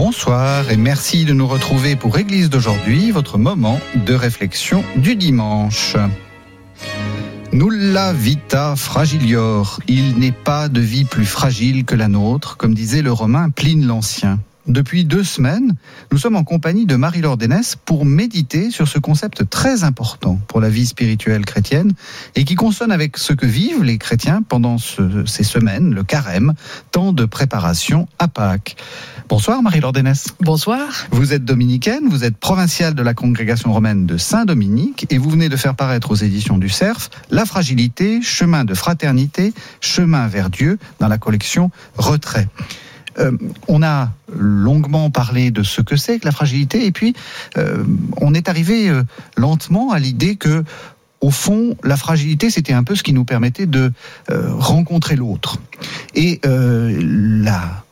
Bonsoir et merci de nous retrouver pour Église d'aujourd'hui, votre moment de réflexion du dimanche. Nulla vita fragilior. Il n'est pas de vie plus fragile que la nôtre, comme disait le romain Pline l'Ancien. Depuis deux semaines, nous sommes en compagnie de Marie-Laure Dénès pour méditer sur ce concept très important pour la vie spirituelle chrétienne et qui consonne avec ce que vivent les chrétiens pendant ce- ces semaines, le carême, temps de préparation à Pâques. Bonsoir Marie-Laure Dénès. Bonsoir. Vous êtes dominicaine, vous êtes provinciale de la congrégation romaine de Saint-Dominique et vous venez de faire paraître aux éditions du CERF La fragilité, chemin de fraternité, chemin vers Dieu dans la collection Retrait. Euh, on a longuement parlé de ce que c'est que la fragilité et puis euh, on est arrivé euh, lentement à l'idée que au fond, la fragilité, c'était un peu ce qui nous permettait de rencontrer l'autre. Et la,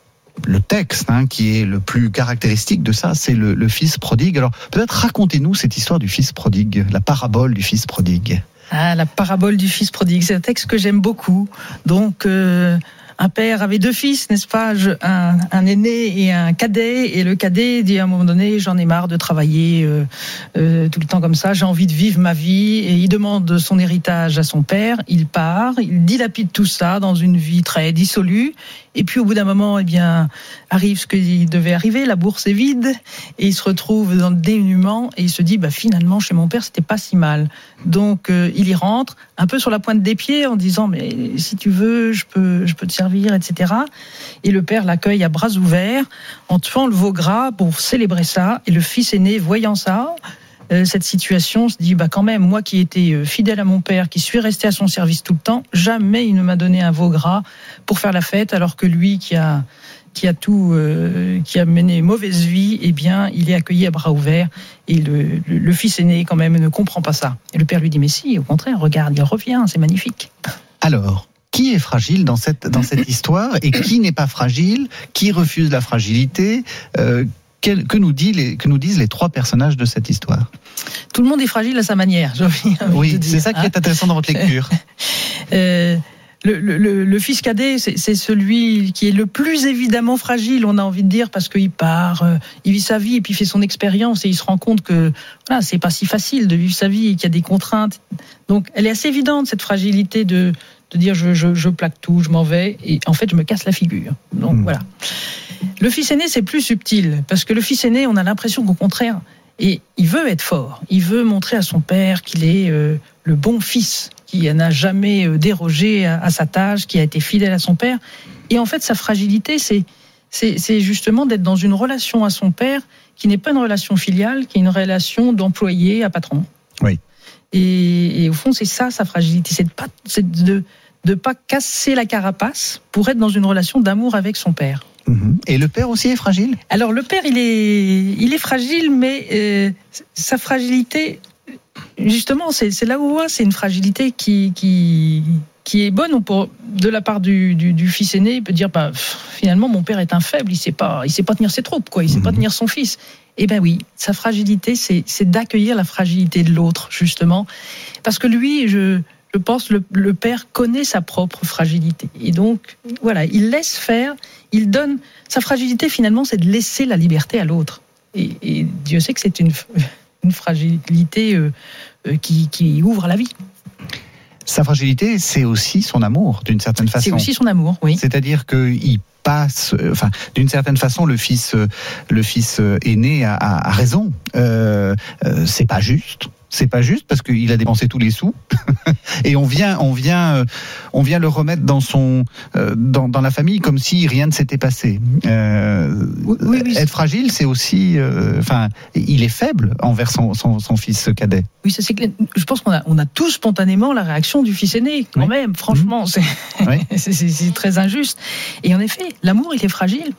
le texte hein, qui est le plus caractéristique de ça, c'est le, fils prodigue. Alors peut-être racontez-nous cette histoire du fils prodigue, la parabole du fils prodigue. Ah, la parabole du fils prodigue, c'est un texte que j'aime beaucoup. Donc, un père avait deux fils, n'est-ce pas? Un, un aîné et un cadet. Et le cadet dit à un moment donné, j'en ai marre de travailler euh, euh, tout le temps comme ça, j'ai envie de vivre ma vie. Et il demande son héritage à son père. Il part, il dilapide tout ça dans une vie très dissolue. Et puis au bout d'un moment, eh bien, arrive ce qui devait arriver, la bourse est vide, et il se retrouve dans le dénuement, et il se dit, bah, finalement, chez mon père, c'était pas si mal. Donc euh, il y rentre, un peu sur la pointe des pieds, en disant, mais si tu veux, je peux, je peux te servir, etc. Et le père l'accueille à bras ouverts, en tuant le veau gras pour célébrer ça, et le fils aîné, voyant ça, cette situation se dit bah quand même moi qui étais euh, fidèle à mon père qui suis resté à son service tout le temps jamais il ne m'a donné un veau gras pour faire la fête alors que lui qui a qui a tout euh, qui a mené mauvaise vie eh bien il est accueilli à bras ouverts. Et le, fils aîné quand même ne comprend pas ça. Et le père lui dit mais si au contraire regarde il revient c'est magnifique. Alors, qui est fragile dans cette, dans cette histoire et qui n'est pas fragile Qui refuse la fragilité Euh, que, nous dit les, que nous disent les trois personnages de cette histoire tout le monde est fragile à sa manière j'ai envie Oui, c'est ça qui hein. est intéressant dans votre lecture. Euh, le, le- fils cadet, c'est celui qui est le plus évidemment fragile, on a envie de dire, parce qu'il part, euh, il vit sa vie et puis il fait son expérience et il se rend compte que voilà, c'est pas si facile de vivre sa vie et qu'il y a des contraintes. Donc, elle est assez évidente cette fragilité de, de dire je, je, je plaque tout, je m'en vais et en fait je me casse la figure. Donc Mm. voilà. Le fils aîné, c'est plus subtil parce que le fils aîné, on a l'impression qu'au contraire, et il veut être fort. Il veut montrer à son père qu'il est euh, le bon fils, qui n'a jamais euh, dérogé à, à sa tâche, qui a été fidèle à son père. Et en fait, sa fragilité, c'est c'est justement d'être dans une relation à son père qui n'est pas une relation filiale, qui est une relation d'employé à patron. Oui. Et, et au fond, c'est ça sa fragilité, c'est de pas de pas casser la carapace pour être dans une relation d'amour avec son père. Mhm. Et le père aussi est fragile? Alors le père, il est, il est fragile, mais euh, sa fragilité, justement, c'est là où on voit, c'est une fragilité qui, qui, qui est bonne. On peut- de la part du, du, du fils aîné, il peut dire, bah, pff, finalement, mon père est un faible, il sait pas, il sait pas tenir ses troupes, quoi, il sait pas Mhm. tenir son fils. Eh ben oui, sa fragilité, c'est d'accueillir la fragilité de l'autre, justement, parce que lui, je je pense le, le père connaît sa propre fragilité et donc voilà, il laisse faire, il donne sa fragilité finalement, c'est de laisser la liberté à l'autre. Et, et Dieu sait que c'est une, une fragilité euh, euh, qui, qui ouvre la vie. Sa fragilité, c'est aussi son amour, d'une certaine C'est façon. aussi son amour, oui. C'est-à-dire qu'il passe, euh, enfin, d'une certaine façon, le fils, le fils aîné a, raison. Euh, c'est pas juste. C'est pas juste parce qu'il a dépensé tous les sous et on vient, on vient, euh, on vient le remettre dans son, euh, dans, dans la famille comme si rien ne s'était passé. Euh, Oui, oui, oui. Être fragile, c'est aussi, euh, enfin, il est faible envers son, son, son fils cadet. Oui, ça c'est. Je pense qu'on a, on a tous spontanément la réaction du fils aîné, quand Oui. même. Franchement, c'est- c'est c'est très injuste. Et en effet, l'amour, il est fragile.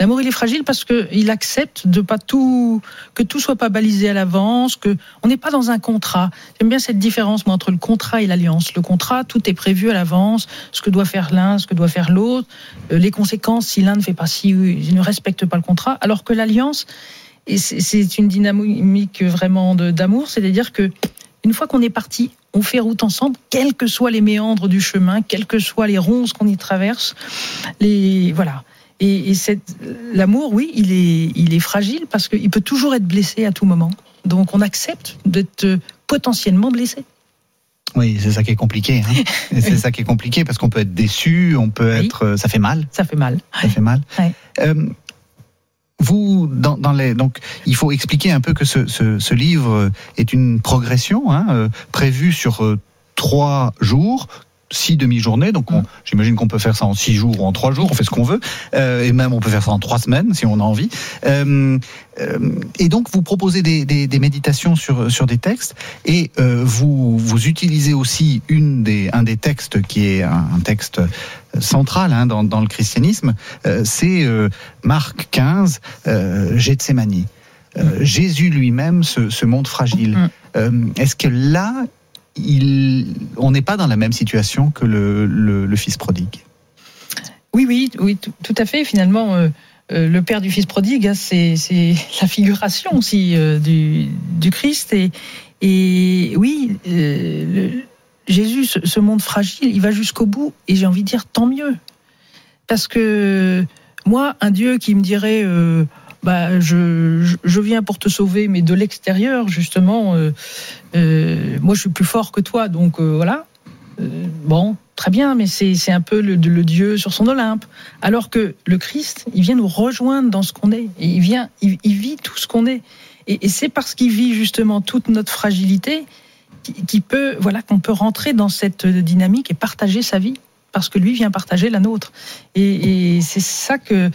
L'amour, il est fragile parce qu'il accepte de pas tout, que tout soit pas balisé à l'avance, que on n'est pas dans un contrat. J'aime bien cette différence moi, entre le contrat et l'alliance. Le contrat, tout est prévu à l'avance, ce que doit faire l'un, ce que doit faire l'autre, euh, les conséquences si l'un ne fait pas si, il ne respecte pas le contrat, alors que l'alliance, c'est une dynamique vraiment d'amour, c'est-à-dire que une fois qu'on est parti, on fait route ensemble, quels que soient les méandres du chemin, quels que soient les ronces qu'on y traverse. Les voilà. Et, l'amour, oui, il est, il est fragile parce qu'il peut toujours être blessé à tout moment. Donc on accepte d'être potentiellement blessé. Oui, c'est ça qui est compliqué. Hein. c'est ça qui est compliqué parce qu'on peut être déçu, on peut être, ça fait mal. Ça fait mal. Ça fait mal. Euh, vous, dans, les, donc, il faut expliquer un peu que ce, livre est une progression hein, euh, prévue sur euh, trois jours six demi-journées. Donc, mm. j'imagine qu'on peut faire ça en six jours ou en trois jours. On fait ce qu'on veut. Euh, et même, on peut faire ça en trois semaines si on a envie. Euh, euh, et donc, vous proposez des, des, des, méditations sur, sur des textes. Et euh, vous, vous utilisez aussi une des, un des textes qui est un, un texte central hein, dans, dans, le christianisme. Euh, c'est Marc 15, Gethsemane. Mm. Jésus lui-même se, se, montre fragile. Mm. Est-ce que là, on n'est pas dans la même situation que le, fils prodigue. Oui, oui, oui, tout, à fait. Finalement, euh, euh, le père du fils prodigue, hein, c'est la figuration aussi euh, du, Christ. Et, oui, Jésus se, montre fragile, il va jusqu'au bout. Et j'ai envie de dire tant mieux. Parce que moi, un Dieu qui me dirait bah, je, je, viens pour te sauver, mais de l'extérieur, justement, euh, euh, moi je suis plus fort que toi, donc euh, voilà. bon, très bien, mais c'est un peu le, Dieu sur son Olympe. Alors que le Christ, il vient nous rejoindre dans ce qu'on est. Et il, vient, il, vit tout ce qu'on est. Et, c'est parce qu'il vit justement toute notre fragilité qui, peut, voilà, qu'on peut rentrer dans cette dynamique et partager sa vie. Parce que lui vient partager la nôtre. Et c'est ça que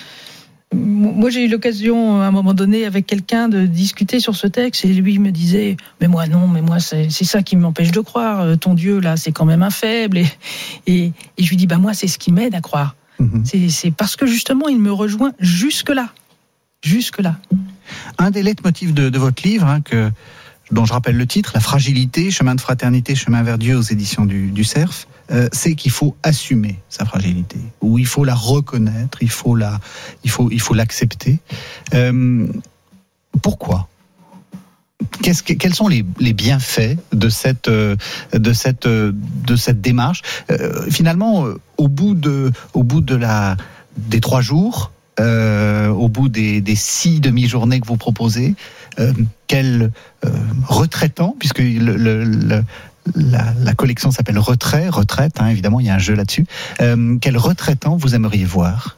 moi, j'ai eu l'occasion à un moment donné avec quelqu'un de discuter sur ce texte et lui me disait Mais moi, non, mais moi, c'est ça qui m'empêche de croire. Euh, ton Dieu, là, c'est quand même un faible. Et, et, je lui dis Bah, moi, c'est ce qui m'aide à croire. Mhm. C'est parce que justement, il me rejoint jusque-là. Jusque-là. Un des leitmotifs de, de votre livre, hein, que, dont je rappelle le titre, La fragilité, chemin de fraternité, chemin vers Dieu aux éditions du, du CERF, euh, c'est qu'il faut assumer sa fragilité, ou il faut la reconnaître, il faut la, il faut, il faut l'accepter. Euh, pourquoi? Qu'est-ce que, quels sont les, les, bienfaits de cette, euh, de cette, de cette démarche? Finalement, au bout de, au bout de la, des trois jours, au bout des, des six demi-journées que vous proposez, quel retraitant, puisque le, la, collection s'appelle Retrait, retraite, hein, évidemment, il y a un jeu là-dessus. Euh, quel retraitant vous aimeriez voir?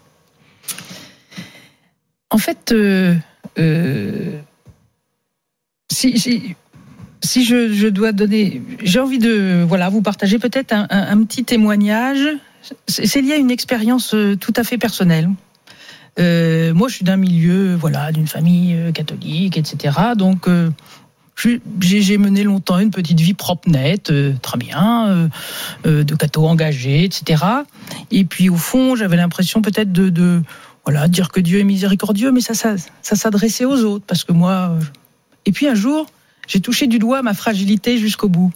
En fait, euh, euh, si, je, dois donner, j'ai envie de voilà, vous partager peut-être un, petit témoignage. C'est lié à une expérience tout à fait personnelle. moi, je suis d'un milieu, voilà, d'une famille catholique, etc. Donc, j'ai mené longtemps une petite vie propre, nette, euh, très bien, euh, euh, de cateau engagé, etc. Et puis au fond, j'avais l'impression peut-être de, de, voilà, dire que Dieu est miséricordieux, mais ça, ça, ça s'adressait aux autres, parce que moi. Et puis un jour, j'ai touché du doigt ma fragilité jusqu'au bout.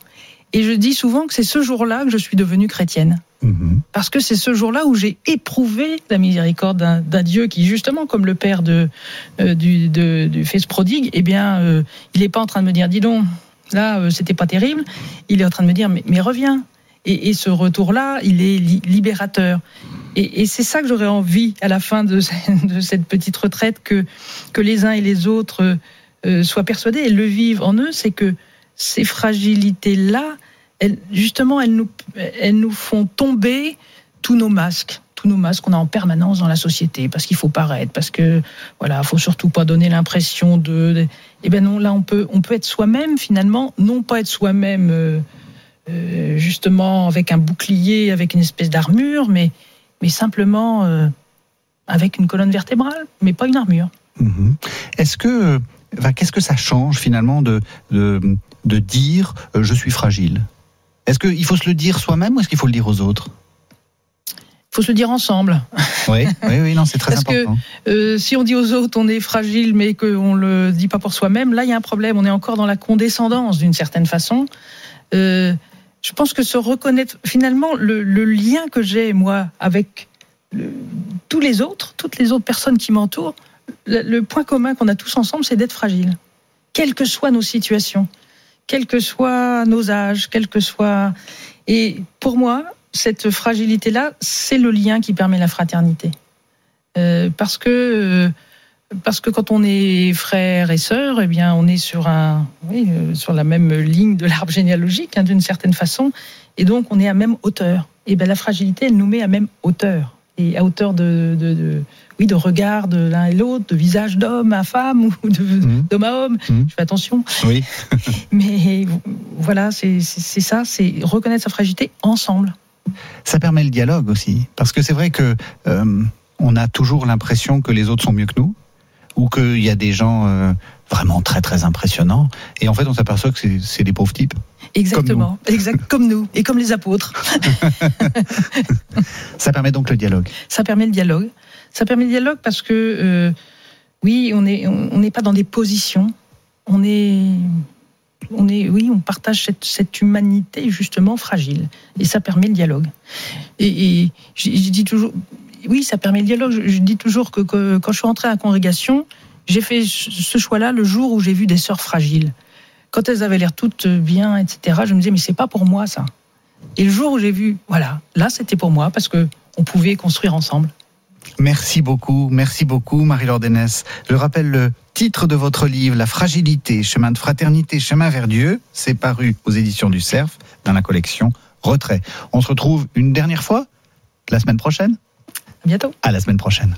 Et je dis souvent que c'est ce jour-là que je suis devenue chrétienne. Mhm. Parce que c'est ce jour-là où j'ai éprouvé la miséricorde d'un Dieu qui, justement, comme le père de, euh, du, du fils prodigue, eh bien, euh, il n'est pas en train de me dire, dis donc, là, euh, c'était pas terrible. Il est en train de me dire, mais, mais reviens. Et, ce retour-là, il est libérateur. Et, c'est ça que j'aurais envie, à la fin de, de, cette petite retraite, que, que les uns et les autres soient persuadés et le vivent en eux, c'est que ces fragilités-là, justement, elles nous, font tomber tous nos masques tous nos masques qu'on a en permanence dans la société parce qu'il faut paraître parce que voilà faut surtout pas donner l'impression de, eh ben non là on peut être soi-même finalement non pas être soi-même euh, euh, justement avec un bouclier avec une espèce d'armure mais simplement euh, avec une colonne vertébrale mais pas une armure mm-hmm. est-ce que qu'est-ce que ça change finalement de dire je suis fragile? Est-ce qu'il faut se le dire soi-même ou est-ce qu'il faut le dire aux autres? Il faut se le dire ensemble. Oui, oui, oui, non, c'est très Parce important. que euh, si on dit aux autres on est fragile, mais qu'on le dit pas pour soi-même, là il y a un problème. On est encore dans la condescendance d'une certaine façon. Euh, je pense que se reconnaître, finalement, le, le lien que j'ai moi avec le- tous les autres, toutes les autres personnes qui m'entourent, le, le point commun qu'on a tous ensemble, c'est d'être fragile, quelles que soient nos situations, quels que soient nos âges, quels que soient. Et pour moi, cette fragilité-là, c'est le lien qui permet la fraternité. Euh, parce que euh, parce que quand on est frère et sœur, eh bien, on est sur un, oui, euh, sur la même ligne de l'arbre généalogique, hein, d'une certaine façon, et donc on est à même hauteur. Et ben la fragilité, elle nous met à même hauteur, et à hauteur de, de, de- oui, de regard de l'un et l'autre, de visage d'homme à femme ou Mhm. d'homme à homme. Mhm. Je fais attention, Oui. mais voilà, c'est ça, c'est reconnaître sa fragilité ensemble. Ça permet le dialogue aussi. Parce que c'est vrai que euh, on a toujours l'impression que les autres sont mieux que nous, ou qu'il y a des gens euh, vraiment très très impressionnants. Et en fait, on s'aperçoit que c'est des pauvres types. Exactement, exact, comme nous et comme les apôtres. Ça permet donc le dialogue. ça permet le dialogue. Ça permet le dialogue parce que, euh, oui, on n'est on, on n'est pas dans des positions. On est, on est, oui, on partage cette, cette humanité justement fragile. Et ça permet le dialogue. Et, et je, je dis toujours, oui, ça permet le dialogue. Je, je dis toujours que, que quand je suis rentrée à la congrégation, j'ai fait ce choix-là le jour où j'ai vu des sœurs fragiles. Quand elles avaient l'air toutes bien, etc., je me disais, mais c'est pas pour moi ça. Et le jour où j'ai vu, voilà, là c'était pour moi parce que on pouvait construire ensemble. Merci beaucoup, merci beaucoup Marie-Laure Dénès. Je rappelle le titre de votre livre, La fragilité, chemin de fraternité, chemin vers Dieu. C'est paru aux éditions du Cerf dans la collection Retrait. On se retrouve une dernière fois la semaine prochaine À bientôt. À la semaine prochaine.